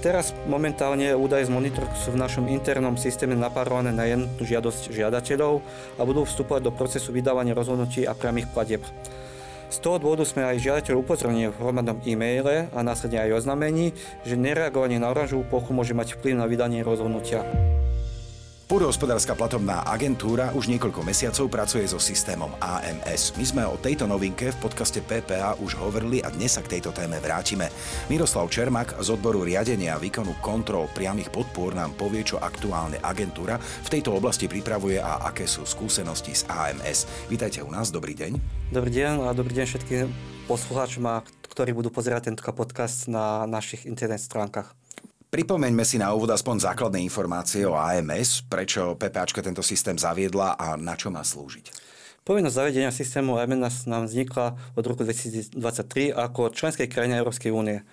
Teraz momentálne údaje z monitorku sú v našom internom systéme napárované na jednotnú žiadosť žiadateľov a budú vstupovať do procesu vydávania rozhodnutí a priamých platieb. Z toho dôvodu sme aj žiadateľ upozornili v hromadnom e-maile a následne aj oznamení, že nereagovanie na oranžovú plochu môže mať vplyv na vydanie rozhodnutia. Pôdohospodárska platobná agentúra už niekoľko mesiacov pracuje so systémom AMS. My sme o tejto novinke v podcaste PPA už hovorili a dnes sa k tejto téme vrátime. Miroslav Čermak z odboru riadenia výkonu kontrol priamých podpor nám povie, čo aktuálne agentúra v tejto oblasti pripravuje a aké sú skúsenosti z AMS. Vítajte u nás, dobrý deň. Dobrý deň a dobrý deň všetkým poslucháčom, ktorí budú pozerať tento podcast na našich internet stránkach. Pripomeňme si na úvod aspoň základné informácie o AMS, prečo PPAčka tento systém zaviedla a na čo má slúžiť. Povinnosť zavedenia systému AMS nám vznikla od roku 2023 ako členskej krajine Európskej únie. E,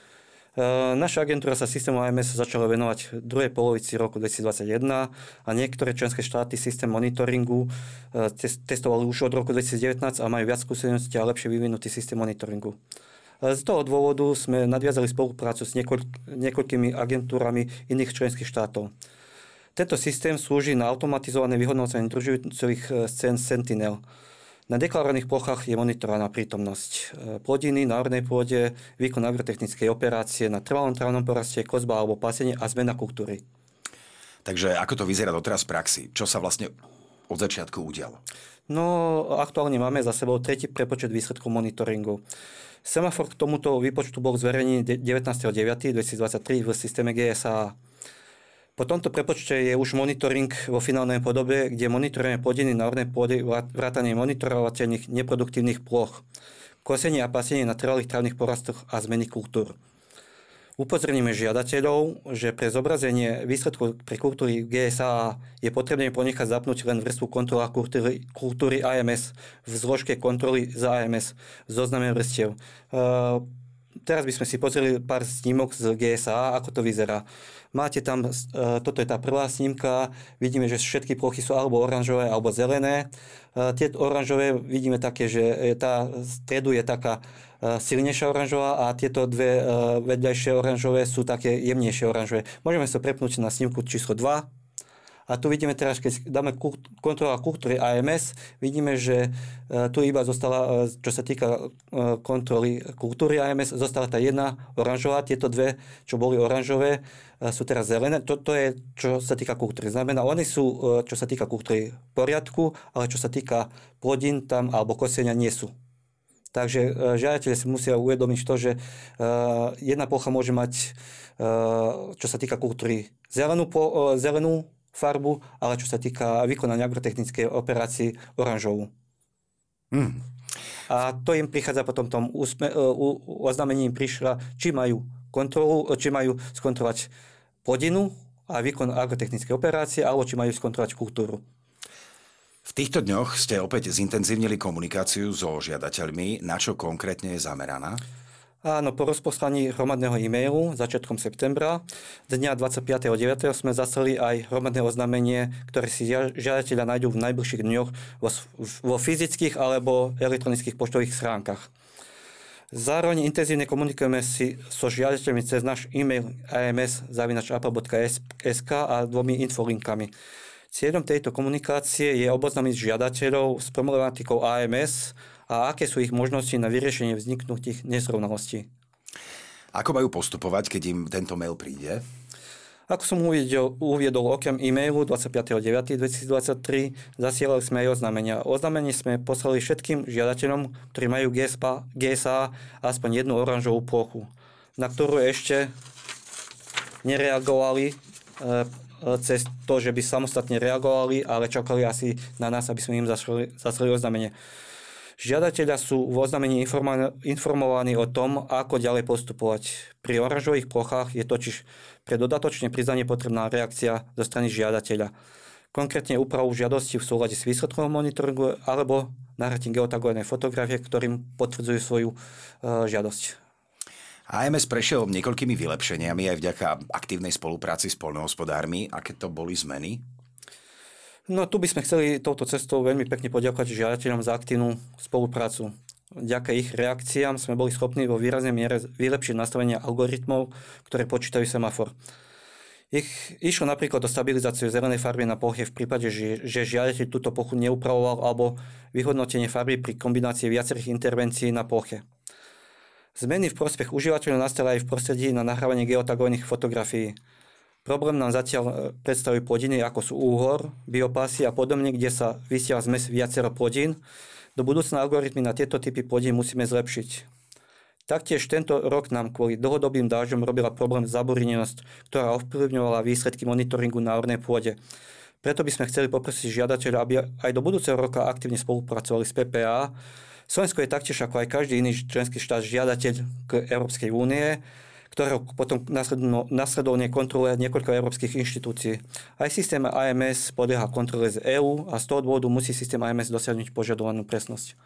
naša agentúra sa systému AMS začala venovať v druhej polovici roku 2021 a niektoré členské štáty systém monitoringu e, testovali už od roku 2019 a majú viac skúseností a lepšie vyvinutý systém monitoringu. Z toho dôvodu sme nadviazali spoluprácu s niekoľ, niekoľkými agentúrami iných členských štátov. Tento systém slúži na automatizované vyhodnocenie družicových e, scén Sentinel. Na deklarovaných plochách je monitorovaná prítomnosť e, plodiny na ornej pôde, výkon agrotechnickej operácie na trvalom trávnom poraste, kozba alebo pasenie a zmena kultúry. Takže ako to vyzerá doteraz v praxi? Čo sa vlastne od začiatku udialo? No, aktuálne máme za sebou tretí prepočet výsledkov monitoringu. Semafor k tomuto výpočtu bol zverejnený 19.9.2023 v systéme GSA. Po tomto prepočte je už monitoring vo finálnej podobe, kde monitorujeme plodiny na ornej pôde vrátanie monitorovateľných neproduktívnych ploch, kosenie a pasenie na trvalých trávnych porastoch a zmeny kultúr. Upozorníme žiadateľov, že pre zobrazenie výsledkov pre kultúry GSA je potrebné ponechať zapnúť len vrstvu kontrola kultúry, kultúry AMS v zložke kontroly za AMS v zozname vrstiev. Uh, teraz by sme si pozreli pár snímok z GSA, ako to vyzerá. Máte tam, e, toto je tá prvá snímka, vidíme, že všetky plochy sú alebo oranžové, alebo zelené. E, tie oranžové vidíme také, že tá stredu je taká e, silnejšia oranžová a tieto dve vedľajšie oranžové sú také jemnejšie oranžové. Môžeme sa prepnúť na snímku číslo 2. A tu vidíme teraz, keď dáme kontrola kultúry AMS, vidíme, že e, tu iba zostala, e, čo sa týka e, kontroly kultúry AMS, zostala tá jedna oranžová, tieto dve, čo boli oranžové, sú teraz zelené. Toto je, čo sa týka kultúry. Znamená, oni sú, čo sa týka kultúry, v poriadku, ale čo sa týka plodín tam alebo kosenia nie sú. Takže žiadateľe si musia uvedomiť to, že jedna plocha môže mať, čo sa týka kultúry, zelenú, zelenú farbu, ale čo sa týka vykonania agrotechnickej operácii oranžovú. Mm. A to im prichádza potom tom úsme, uh, oznámení im prišla, či majú kontrolu, či majú skontrolovať plodinu a výkon agrotechnickej operácie, alebo či majú skontrolovať kultúru. V týchto dňoch ste opäť zintenzívnili komunikáciu so žiadateľmi. Na čo konkrétne je zameraná? Áno, po rozposlaní hromadného e-mailu začiatkom septembra dňa 25.9. sme zaslali aj hromadné oznámenie, ktoré si žiadateľa nájdú v najbližších dňoch vo, vo fyzických alebo elektronických poštových schránkach. Zároveň intenzívne komunikujeme si so žiadateľmi cez náš e-mail ams.apple.sk a dvomi infolinkami. Cieľom tejto komunikácie je oboznámiť žiadateľov s problematikou AMS a aké sú ich možnosti na vyriešenie vzniknutých nezrovnalostí. Ako majú postupovať, keď im tento mail príde? Ako som uviedol, uviedol okrem e-mailu 25.9.2023, zasielali sme aj oznámenia. Oznámenie sme poslali všetkým žiadateľom, ktorí majú GSA, GSA aspoň jednu oranžovú plochu, na ktorú ešte nereagovali e, cez to, že by samostatne reagovali, ale čakali asi na nás, aby sme im zaslali, zaslali oznámenie. Žiadateľia sú v oznámení informovaní o tom, ako ďalej postupovať. Pri oranžových plochách je totiž pre dodatočné priznanie potrebná reakcia zo strany žiadateľa. Konkrétne úpravu žiadosti v súlade s výsledkom monitoringu alebo nahratím geotagované fotografie, ktorým potvrdzujú svoju e, žiadosť. AMS prešiel niekoľkými vylepšeniami aj vďaka aktívnej spolupráci s poľnohospodármi. Aké to boli zmeny? No tu by sme chceli touto cestou veľmi pekne poďakovať žiadateľom za aktívnu spoluprácu. Vďaka ich reakciám sme boli schopní vo výraznej miere vylepšiť nastavenie algoritmov, ktoré počítajú semafor. Ich, išlo napríklad o stabilizáciu zelenej farby na ploche v prípade, že, že žiadateľ túto plochu neupravoval alebo vyhodnotenie farby pri kombinácii viacerých intervencií na ploche. Zmeny v prospech užívateľov nastali aj v prostredí na nahrávanie geotagovaných fotografií. Problém nám zatiaľ e, predstavujú plodiny ako sú úhor, biopasy a podobne, kde sa vysiela zmes viacero plodín. Do budúcna algoritmy na tieto typy plodín musíme zlepšiť. Taktiež tento rok nám kvôli dlhodobým dážďom robila problém zaburinenosť, ktorá ovplyvňovala výsledky monitoringu na ornej pôde. Preto by sme chceli poprosiť žiadateľa, aby aj do budúceho roka aktívne spolupracovali s PPA. Slovensko je taktiež ako aj každý iný členský štát žiadateľ k Európskej únie, ktorého potom nasledovne kontroluje niekoľko európskych inštitúcií. Aj systém AMS podlieha kontrole z EÚ a z toho dôvodu musí systém AMS dosiahnuť požadovanú presnosť.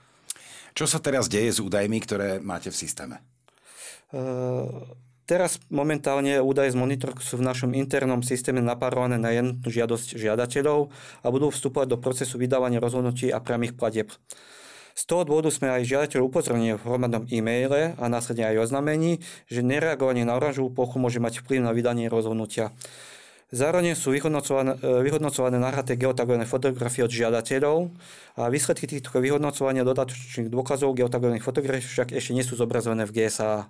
Čo sa teraz deje s údajmi, ktoré máte v systéme? Uh, teraz momentálne údaje z monitorku sú v našom internom systéme napárované na jednu žiadosť žiadateľov a budú vstupovať do procesu vydávania rozhodnutí a priamých platieb. Z toho dôvodu sme aj žiadateľ upozornili v hromadnom e-maile a následne aj oznamení, že nereagovanie na oranžovú plochu môže mať vplyv na vydanie rozhodnutia. Zároveň sú vyhodnocované, e, vyhodnocované nahraté geotagované fotografie od žiadateľov a výsledky týchto vyhodnocovania dodatočných dôkazov geotagovaných fotografií však ešte nie sú zobrazované v GSA.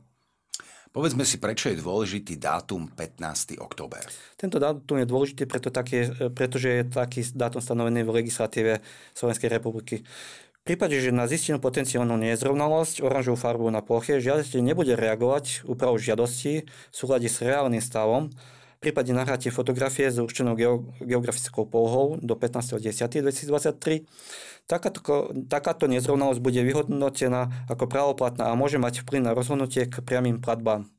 Povedzme si, prečo je dôležitý dátum 15. október. Tento dátum je dôležitý, preto taký, e, pretože je taký dátum stanovený v legislatíve Slovenskej republiky. V prípade, že na zistenú potenciálnu nezrovnalosť oranžovú farbu na ploche, žiadateľ nebude reagovať úpravu žiadosti v súlade s reálnym stavom, v prípade nahratie fotografie s určenou geografickou polohou do 15.10.2023 takáto, takáto nezrovnalosť bude vyhodnotená ako právoplatná a môže mať vplyv na rozhodnutie k priamým platbám.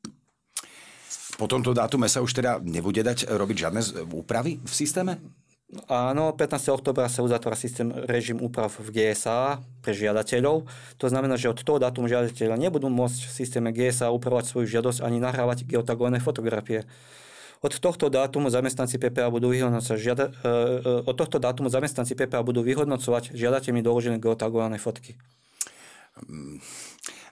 Po tomto dátume sa už teda nebude dať robiť žiadne úpravy v systéme? Áno, 15. oktobra sa uzatvára systém režim úprav v GSA pre žiadateľov. To znamená, že od toho dátumu žiadateľa nebudú môcť v systéme GSA upravovať svoju žiadosť ani nahrávať geotagované fotografie. Od tohto dátumu zamestnanci PPA budú vyhodnocovať, žiada, e, e, od tohto dátumu zamestnanci PPA budú vyhodnocovať žiadateľmi doložené geotagované fotky.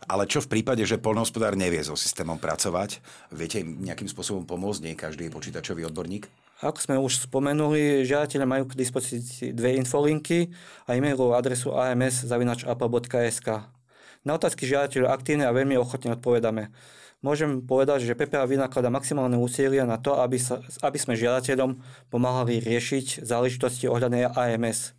Ale čo v prípade, že polnohospodár nevie so systémom pracovať? Viete im nejakým spôsobom pomôcť? Nie každý je počítačový odborník? Ako sme už spomenuli, žiadateľe majú k dispozícii dve infolinky a e-mailovú adresu ams.apple.sk. Na otázky žiadateľov aktívne a veľmi ochotne odpovedáme môžem povedať, že PPA vynaklada maximálne úsilia na to, aby, sa, aby sme žiadateľom pomáhali riešiť záležitosti ohľadne AMS.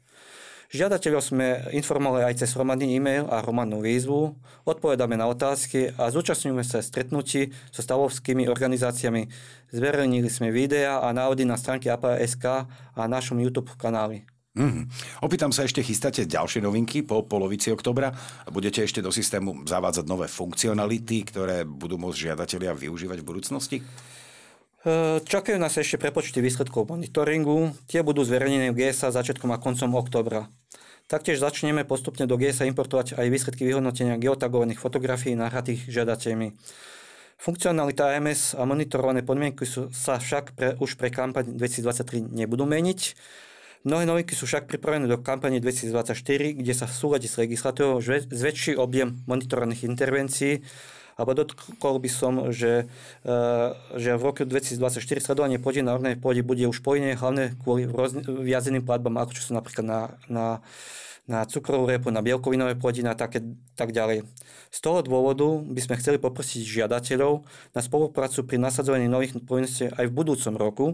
Žiadateľov sme informovali aj cez hromadný e-mail a hromadnú výzvu, odpovedáme na otázky a zúčastňujeme sa stretnutí so stavovskými organizáciami. Zverejnili sme videá a návody na stránke APA.sk a našom YouTube kanáli. Mm. Opýtam sa ešte, chystáte ďalšie novinky po polovici oktobra? Budete ešte do systému zavádzať nové funkcionality, ktoré budú môcť žiadatelia využívať v budúcnosti? E, čakajú nás ešte prepočty výsledkov monitoringu. Tie budú zverejnené v GSA začiatkom a koncom oktobra. Taktiež začneme postupne do GSA importovať aj výsledky vyhodnotenia geotagovaných fotografií nahratých žiadateľmi. Funkcionalita AMS a monitorované podmienky sa však pre, už pre kampaň 2023 nebudú meniť. Mnohé novinky sú však pripravené do kampane 2024, kde sa v súlade s legislatívou zväčší objem monitorovaných intervencií a podotkol by som, že, e, že v roku 2024 sledovanie pôdy na ornej pôde bude už povinné hlavne kvôli viazeným platbám, ako čo sú napríklad na, na, na cukrovú repu, na bielkovinové plodiny a také, tak ďalej. Z toho dôvodu by sme chceli poprosiť žiadateľov na spoluprácu pri nasadzovaní nových povinností aj v budúcom roku.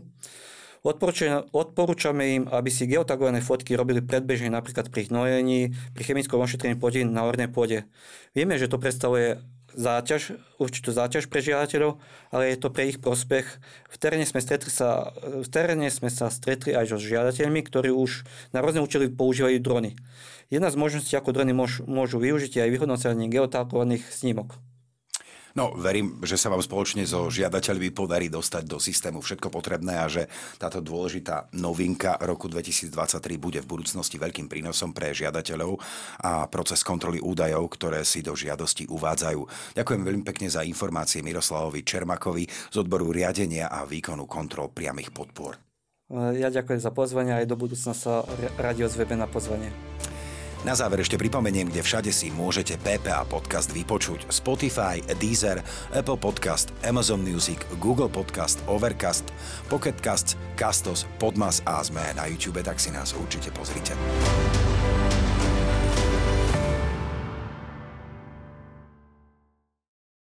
Odporúčame im, aby si geotagované fotky robili predbežne napríklad pri hnojení, pri chemickom ošetrení plodín na ornej pôde. Vieme, že to predstavuje záťaž, určitú záťaž pre žiadateľov, ale je to pre ich prospech. V teréne sme, stretli sa, v teréne sme sa stretli aj so žiadateľmi, ktorí už na rôzne účely používajú drony. Jedna z možností, ako drony môžu, môžu využiť, je aj vyhodnocovanie geotagovaných snímok. No, verím, že sa vám spoločne so žiadateľmi podarí dostať do systému všetko potrebné a že táto dôležitá novinka roku 2023 bude v budúcnosti veľkým prínosom pre žiadateľov a proces kontroly údajov, ktoré si do žiadosti uvádzajú. Ďakujem veľmi pekne za informácie Miroslavovi Čermakovi z odboru riadenia a výkonu kontrol priamých podpor. Ja ďakujem za pozvanie a aj do budúcna sa radi ozveme na pozvanie. Na záver ešte pripomeniem, kde všade si môžete PPA podcast vypočuť. Spotify, Deezer, Apple Podcast, Amazon Music, Google Podcast, Overcast, Pocketcast, Castos, Podmas a sme na YouTube, tak si nás určite pozrite.